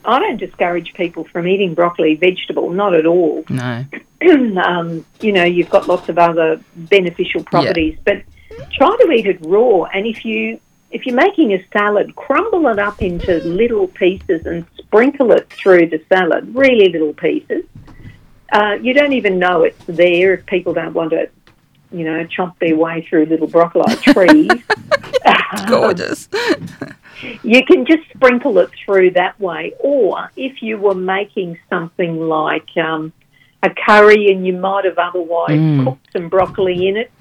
I don't discourage people from eating broccoli vegetable, not at all. No. um, you know, you've got lots of other beneficial properties, yeah. but try to eat it raw. And if you if you're making a salad, crumble it up into little pieces and sprinkle it through the salad, really little pieces. Uh, you don't even know it's there if people don't want to, you know, chomp their way through little broccoli trees. Gorgeous. you can just sprinkle it through that way. Or if you were making something like um, a curry and you might have otherwise mm. cooked some broccoli in it,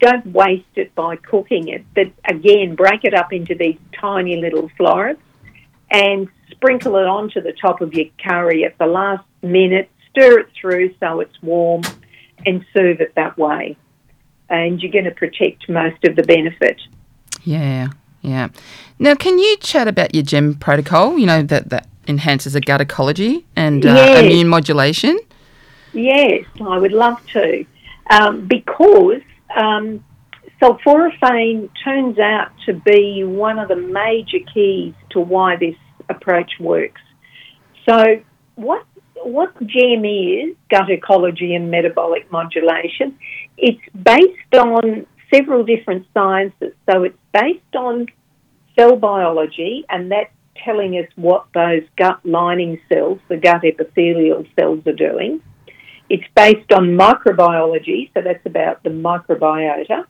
don't waste it by cooking it, but again, break it up into these tiny little florets and sprinkle it onto the top of your curry at the last minute. Stir it through so it's warm and serve it that way. And you're going to protect most of the benefit. Yeah, yeah. Now, can you chat about your GEM protocol? You know, that, that enhances the gut ecology and uh, Yes. immune modulation. Yes, I would love to. Um, because um, sulforaphane turns out to be one of the major keys to why this approach works. So, what what GEM is, gut ecology and metabolic modulation, it's based on several different sciences. So, it's based on cell biology, and that's telling us what those gut lining cells, the gut epithelial cells, are doing. It's based on microbiology, so that's about the microbiota.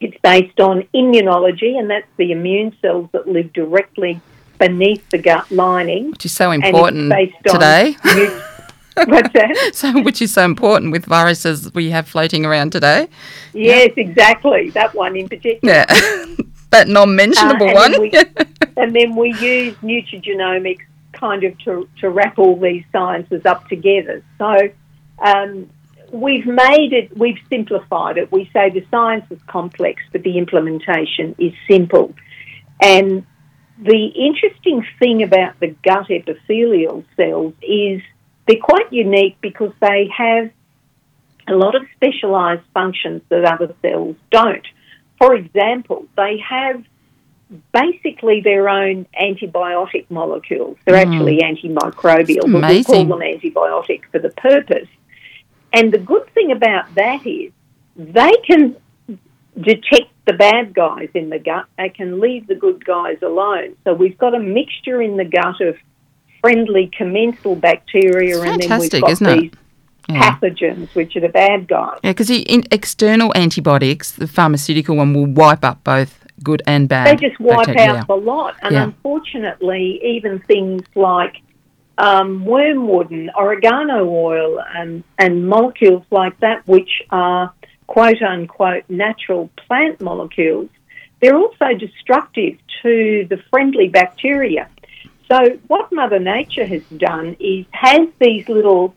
It's based on immunology, and that's the immune cells that live directly beneath the gut lining. Which is so important today. What's that? so, which is so important with viruses we have floating around today. Yes, exactly. That one in particular. Yeah, that non-mentionable Uh, one. and, then we, and then we use nutrigenomics kind of to, to wrap all these sciences up together. So um, we've made it, we've simplified it. We say the science is complex, but the implementation is simple. And the interesting thing about the gut epithelial cells is they're quite unique because they have a lot of specialised functions that other cells don't. For example, they have basically their own antibiotic molecules. They're Mm. actually antimicrobial, but we call them antibiotic for the purpose. And the good thing about that is they can detect the bad guys in the gut. They can leave the good guys alone. So we've got a mixture in the gut of friendly commensal bacteria, and then we've got these Yeah. pathogens, which are the bad guys. Yeah, because in external antibiotics, the pharmaceutical one will wipe up both good and bad. They just wipe bacteria. out the lot. And Yeah. unfortunately, even things like um, wormwood and oregano oil and, and molecules like that, which are quote unquote natural plant molecules, they're also destructive to the friendly bacteria. So, what Mother Nature has done is has these little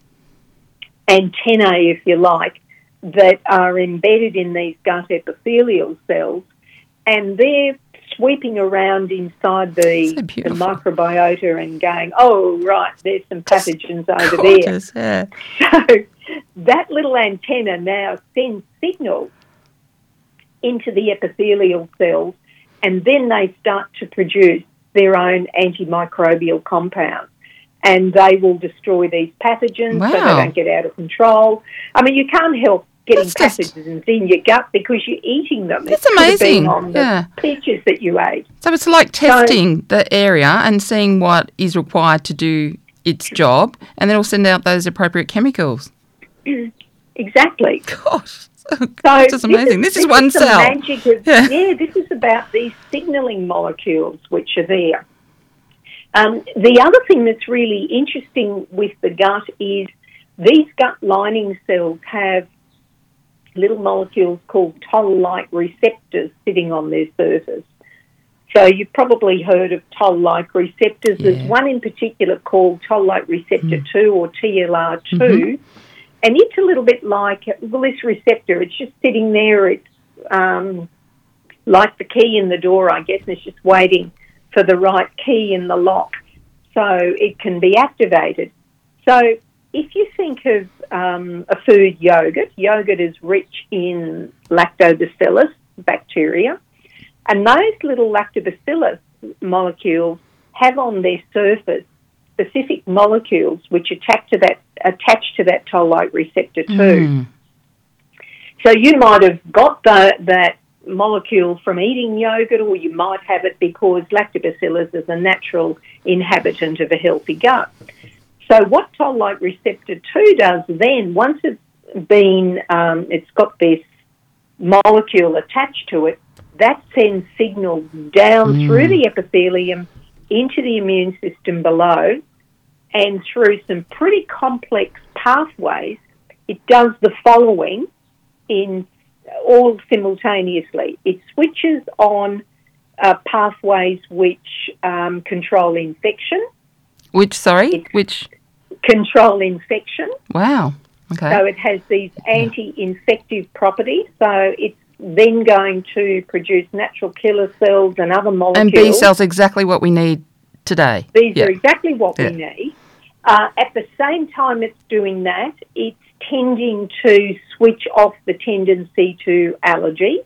antennae, if you like, that are embedded in these gut epithelial cells, and they're sweeping around inside the, So the microbiota and going, oh, right, there's some pathogens over there. Yeah. So that little antenna now sends signals into the epithelial cells, and then they start to produce their own antimicrobial compounds. And they will destroy these pathogens so they don't get out of control. I mean, you can't help getting That's just- pathogens in your gut because you're eating them. That's It could have been amazing. on the Yeah. peaches that you ate. So it's like testing the area and seeing what is required to do its job, and then it'll send out those appropriate chemicals. Exactly. Gosh, So this is amazing. This, is one the cell. of- Yeah. yeah. this is about these signalling molecules which are there. Um, the other thing that's really interesting with the gut is these gut lining cells have little molecules called toll-like receptors sitting on their surface. So you've probably heard of toll-like receptors. There's one in particular called toll-like receptor 2 or TLR2. Mhm. And it's a little bit like, well, this receptor, it's just sitting there. It's um, like the key in the door, I guess, and it's just waiting for the right key in the lock so it can be activated. So if you think of um, a food yogurt, yogurt is rich in lactobacillus bacteria, and those little lactobacillus molecules have on their surface specific molecules which attach to that attach to that toll-like receptor too. Mm. So you might have got the, that molecule from eating yogurt, or you might have it because lactobacillus is a natural inhabitant of a healthy gut. So what toll-like receptor two does then, once it's been, um, it's got this molecule attached to it, that sends signals down Mm. through the epithelium into the immune system below, and through some pretty complex pathways, it does the following in all simultaneously. It switches on uh, pathways which um, control infection, Which, sorry, It's- which, control infection. wow. Okay. So it has these anti-infective properties. So it's then going to produce natural killer cells and other molecules. and B cells exactly what we need today. These Yeah. are exactly what Yeah. we need. Uh, at the same time it's doing that, it's tending to switch off the tendency to allergy.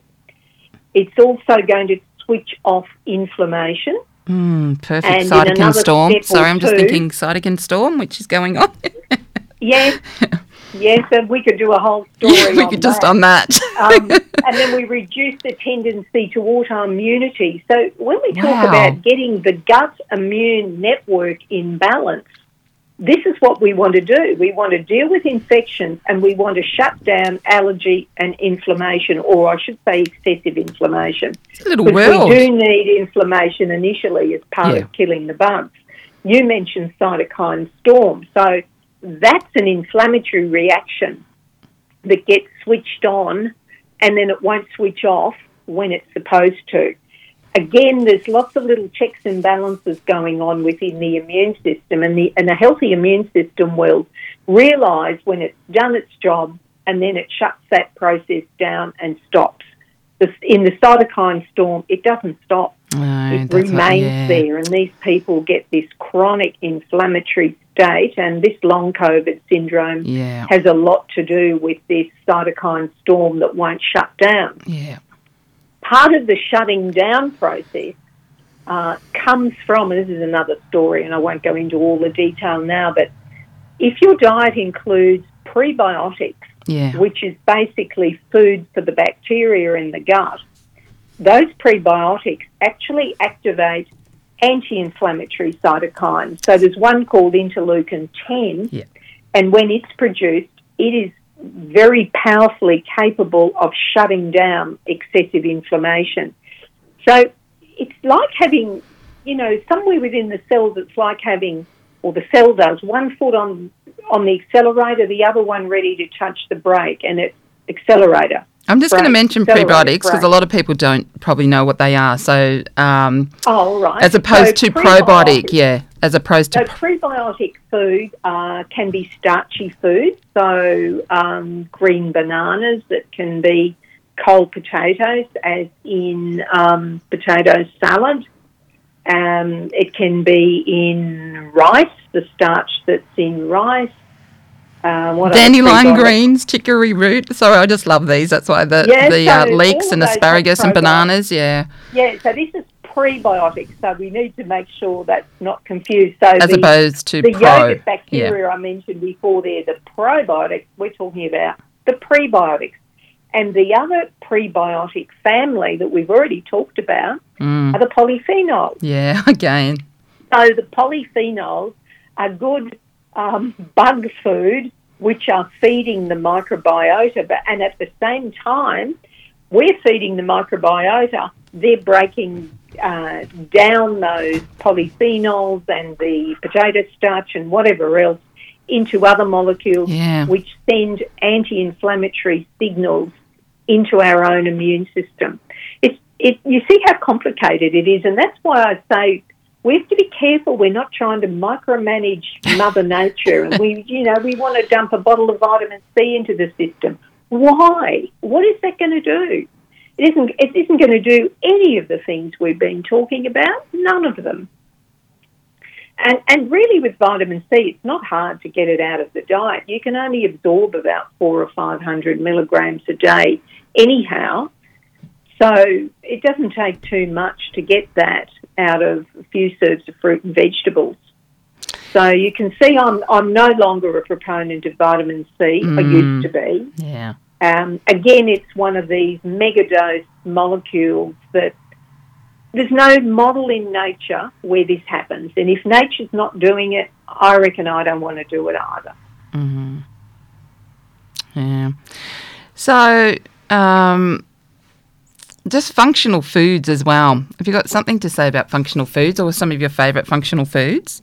It's also going to switch off inflammation. Mm, perfect. And cytokine storm. Sorry, I'm just thinking cytokine storm, which is going on. Yes, yes, and we could do a whole story yeah, we could just on that. um, and then we reduce the tendency to autoimmunity. So when we talk Wow. about getting the gut immune network in balance, this is what we want to do. We want to deal with infections and we want to shut down allergy and inflammation, or I should say excessive inflammation. It's a little world. we do need inflammation initially as part Yeah. of killing the bugs. You mentioned cytokine storm. So that's an inflammatory reaction that gets switched on and then it won't switch off when it's supposed to. Again, there's lots of little checks and balances going on within the immune system, and, the, and a healthy immune system will realise when it's done its job and then it shuts that process down and stops. In the cytokine storm, it doesn't stop No, it what- remains yeah. there, and these people get this chronic inflammatory state, and this long COVID syndrome Yeah. has a lot to do with this cytokine storm that won't shut down. Yeah. Part of the shutting down process uh, comes from, and this is another story, and I won't go into all the detail now, but if your diet includes prebiotics, Yeah. which is basically food for the bacteria in the gut, those prebiotics actually activate anti inflammatory cytokines. So there's one called interleukin 10, Yeah. and when it's produced, it is very powerfully capable of shutting down excessive inflammation. So it's like having, you know, somewhere within the cells, it's like having, or the cell does, one foot on on the accelerator, the other one ready to touch the brake, and it's accelerator. I'm just going to mention prebiotics because a lot of people don't probably know what they are. So, um, Oh, right. as opposed So to probiotic, yeah, as opposed So to prebiotic food uh, can be starchy food, so um, green bananas that can be cold potatoes, as in um, potato salad. Um, it can be in rice, the starch that's in rice. What dandelion greens, chicory root. Sorry, I just love these. That's why the Yeah, the uh, leeks and asparagus and bananas. Yeah, Yeah, so this is prebiotics, so we need to make sure that's not confused. So as the, opposed to the pro. yogurt Yeah, bacteria I mentioned before there, the probiotics, we're talking about the prebiotics. And the other prebiotic family that we've already talked about Mm, are the polyphenols. yeah. Again, So the polyphenols are good um, bug food, which are feeding the microbiota, but and at the same time, we're feeding the microbiota. They're breaking uh, down those polyphenols and the potato starch and whatever else into other molecules, Yeah. which send anti-inflammatory signals into our own immune system. It's, it, you see how complicated it is, and that's why I say we have to be careful. We're not trying to micromanage Mother Nature, and we, you know, we want to dump a bottle of vitamin C into the system. Why? What is that going to do? It isn't. It isn't going to do any of the things we've been talking about. None of them. And, and really, with vitamin C, it's not hard to get it out of the diet. You can only absorb about four or five hundred milligrams a day, anyhow. So it doesn't take too much to get that out of a few serves of fruit and vegetables. So you can see I'm I'm no longer a proponent of vitamin C. I used to be. yeah. Um, again, it's one of these megadose molecules that there's no model in nature where this happens. And if nature's not doing it, I reckon I don't want to do it either. hmm Yeah. So, um, just functional foods as well. Have you got something to say about functional foods or some of your favourite functional foods?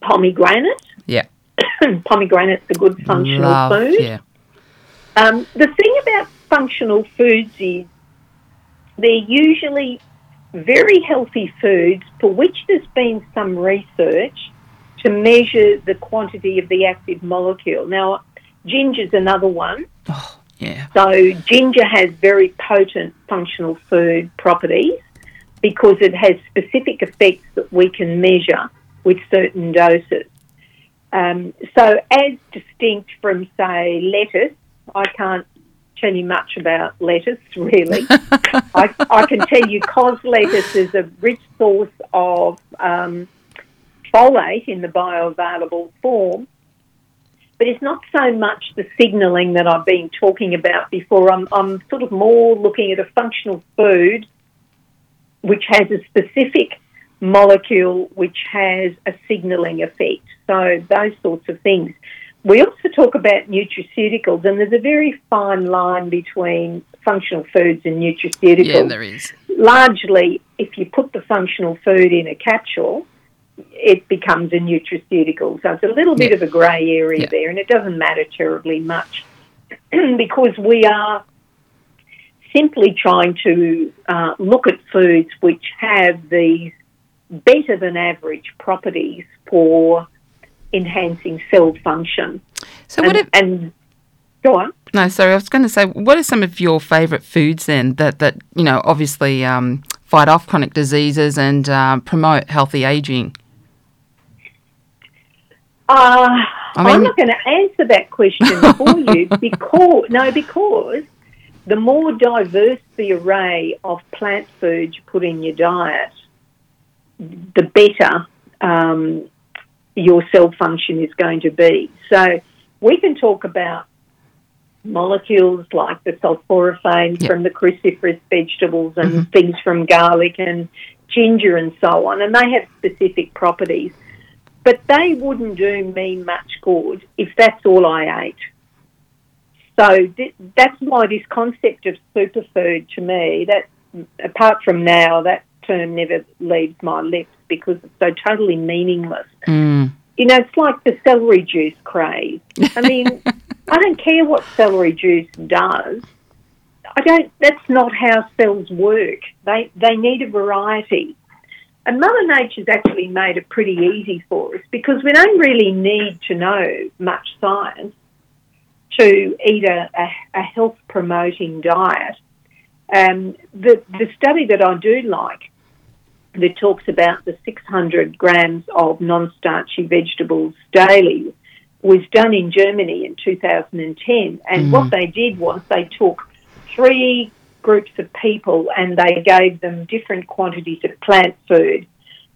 Pomegranate. Yeah. Pomegranate's a good functional Love, food. Yeah. Um, the thing about functional foods is they're usually very healthy foods for which there's been some research to measure the quantity of the active molecule. Now, ginger's another one. Oh, yeah. So, ginger has very potent functional food properties because it has specific effects that we can measure with certain doses. Um, so, as distinct from, say, lettuce, I can't tell you much about lettuce, really. I, I, can tell you cos lettuce is a rich source of um, folate in the bioavailable form, but it's not so much the signalling that I've been talking about before. I'm, I'm sort of more looking at a functional food which has a specific molecule which has a signalling effect. So, those sorts of things. We also talk about nutraceuticals, and there's a very fine line between functional foods and nutraceuticals. Yeah, there is. Largely, if you put the functional food in a capsule, it becomes a nutraceutical. So it's a little bit yeah. of a grey area yeah. there, and it doesn't matter terribly much because we are simply trying to uh, look at foods which have these better than average properties for enhancing cell function. So and, what if, and go on. No, sorry, I was going to say, what are some of your favourite foods then that that you know obviously um, fight off chronic diseases and uh, promote healthy aging? Uh, I mean, I'm not going to answer that question for you because no, because the more diverse the array of plant foods you put in your diet, the better um, your cell function is going to be. So we can talk about molecules like the sulforaphane yep. from the cruciferous vegetables and mm-hmm. things from garlic and ginger and so on, and they have specific properties. But they wouldn't do me much good if that's all I ate. So th- that's why this concept of superfood to me, that apart from now, that term never leaves my lips because it's so totally meaningless. Mm. You know, it's like the celery juice craze. I mean, I don't care what celery juice does. I don't. That's not how cells work. They they need a variety, and Mother Nature's actually made it pretty easy for us because we don't really need to know much science to eat a, a, a health promoting diet. Um, the the study that I do like that talks about the 600 grams of non-starchy vegetables daily was done in Germany in 2010. And mm. what they did was they took three groups of people and they gave them different quantities of plant food.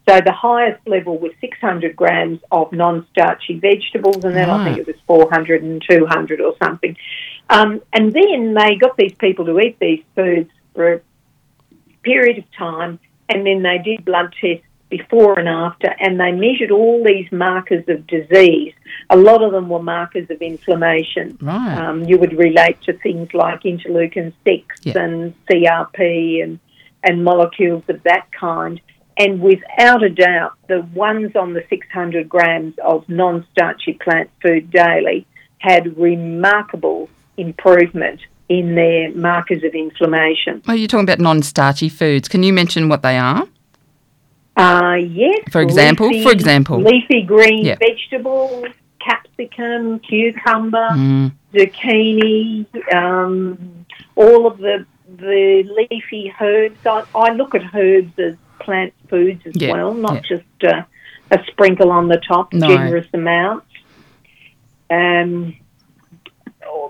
So the highest level was 600 grams of non-starchy vegetables, and then right. I think it was 400 and 200 or something. Um, and then they got these people to eat these foods for a period of time, and then they did blood tests before and after, and they measured all these markers of disease. A lot of them were markers of inflammation. Right. Um, you would relate to things like interleukin 6 yeah. and CRP and, and molecules of that kind. And without a doubt, the ones on the 600 grams of non starchy plant food daily had remarkable improvement in their markers of inflammation. Well, you're talking about non-starchy foods. Can you mention what they are? Uh, yes. For example, leafy, for example, leafy green yep. vegetables, capsicum, cucumber, mm. zucchini, um, all of the the leafy herbs. I, I, look at herbs as plant foods as yep. well, not yep. just uh, a sprinkle on the top, no. generous amounts. Um,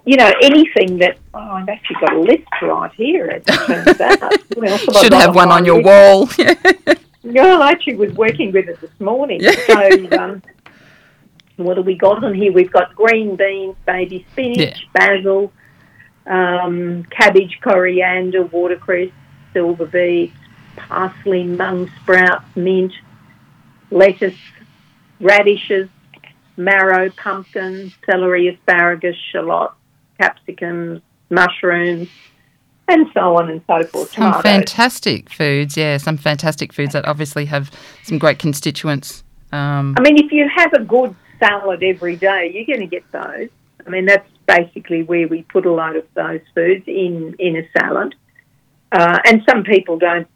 you know, anything that, oh, I've actually got a list right here, it turns out. Should have one on your wall. no, I actually was working with it this morning. So, um, what have we got on here? We've got green beans, baby spinach, yeah. basil, um, cabbage, coriander, watercress, silver beets, parsley, mung sprouts, mint, lettuce, radishes, marrow, pumpkin, celery, asparagus, shallot, capsicums, mushrooms, and so on and so forth. Some tomatoes. fantastic foods, yeah, some fantastic foods that obviously have some great constituents. Um, I mean, if you have a good salad every day, you're going to get those. I mean, that's basically where we put a lot of those foods in in a salad. Uh, and some people don't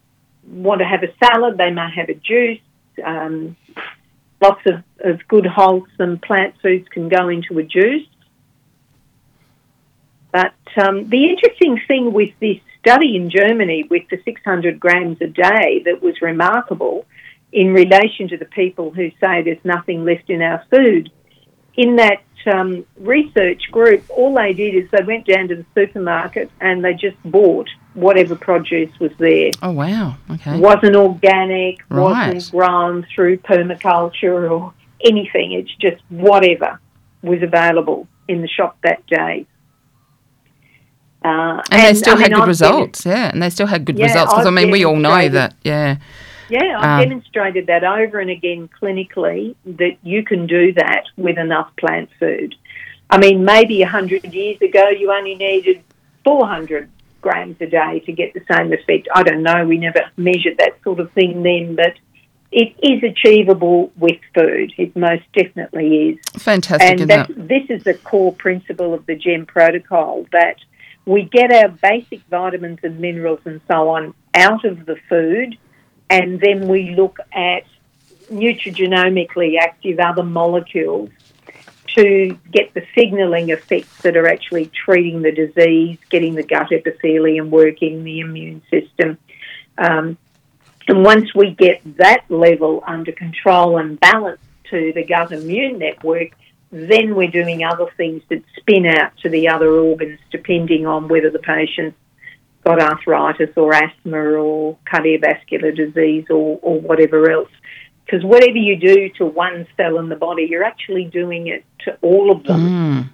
want to have a salad; they may have a juice. Um, lots of, of good wholesome plant foods can go into a juice. But um, the interesting thing with this study in Germany with the 600 grams a day that was remarkable in relation to the people who say there's nothing left in our food. In that um, research group, all they did is they went down to the supermarket and they just bought whatever produce was there. Oh, wow. Okay. Wasn't organic, Right. wasn't grown through permaculture or anything. It's just whatever was available in the shop that day. Uh, And, they still I had mean, good I've results, yeah. And they still had good Yeah, results because I mean we all know that, yeah. Yeah, I've Um, demonstrated that over and again clinically that you can do that with enough plant food. I mean, maybe 100 years ago you only needed 400 grams a day to get the same effect. I don't know, we never measured that sort of thing then, but it is achievable with food. It most definitely is. Fantastic, And that, this is the core principle of the GEM protocol that we get our basic vitamins and minerals and so on out of the food, and then we look at nutrigenomically active other molecules to get the signalling effects that are actually treating the disease, getting the gut epithelium working, the immune system. Um, and once we get that level under control and balance to the gut immune network, then we're doing other things that spin out to the other organs depending on whether the patient's got arthritis or asthma or cardiovascular disease or, or whatever else. Because whatever you do to one cell in the body, you're actually doing it to all of them. Mm.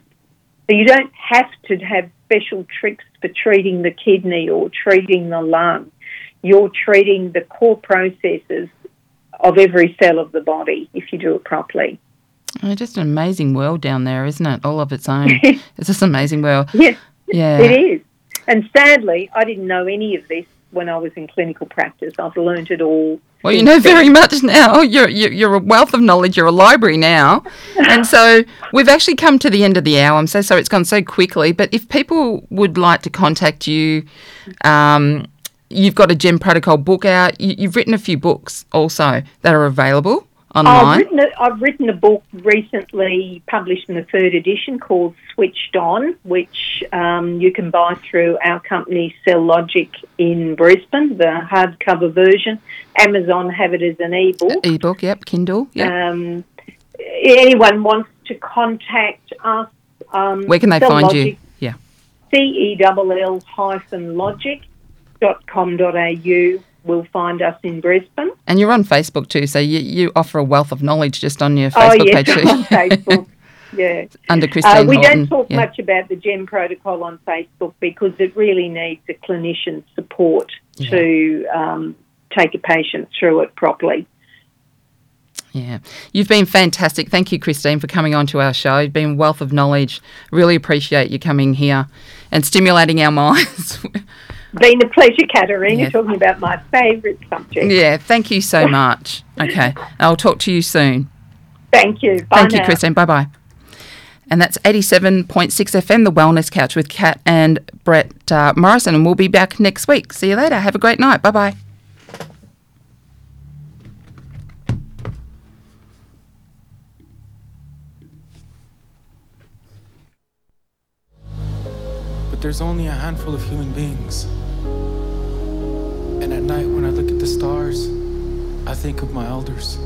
So you don't have to have special tricks for treating the kidney or treating the lung. You're treating the core processes of every cell of the body if you do it properly. Oh, just an amazing world down there, isn't it? All of its own. it's just an amazing world. Yes, Yeah. it is. And sadly, I didn't know any of this when I was in clinical practice. I've learned it all. Well, you know very much now. You're, you're you're a wealth of knowledge. You're a library now, and so we've actually come to the end of the hour. I'm so sorry it's gone so quickly. But if people would like to contact you, um, you've got a Gem Protocol book out. You, you've written a few books also that are available I've written, a, I've written a book recently published in the third edition called Switched On, which um, you can buy through our company Cell Logic in Brisbane, the hardcover version. Amazon have it as an ebook. Ebook, yep. Kindle, yep. Um, anyone wants to contact us. Um, Where can they Cell find Logic, you? Yeah. C E L L hyphen logic dot com dot au will find us in Brisbane. And you're on Facebook too, so you, you offer a wealth of knowledge just on your oh Facebook yes, page too. on Facebook. Yeah. Under Christine Uh, we Houghton. don't talk yeah. much about the GEM protocol on Facebook because it really needs a clinician support to um, take a patient through it properly. Yeah. You've been fantastic. Thank you, Christine, for coming on to our show. You've been a wealth of knowledge. Really appreciate you coming here and stimulating our minds. Been a pleasure, Katarina, Yes. talking about my favourite subject. yeah, thank you so much. Okay. I'll talk to you soon. Thank you. Bye Thank you, now. Christine. Bye bye. And that's 87.6 FM, The Wellness Couch with Kat and Brett uh, Morrison. And we'll be back next week. See you later. Have a great night. Bye bye. But there's only a handful of human beings. And at night, when I look at the stars, I think of my elders.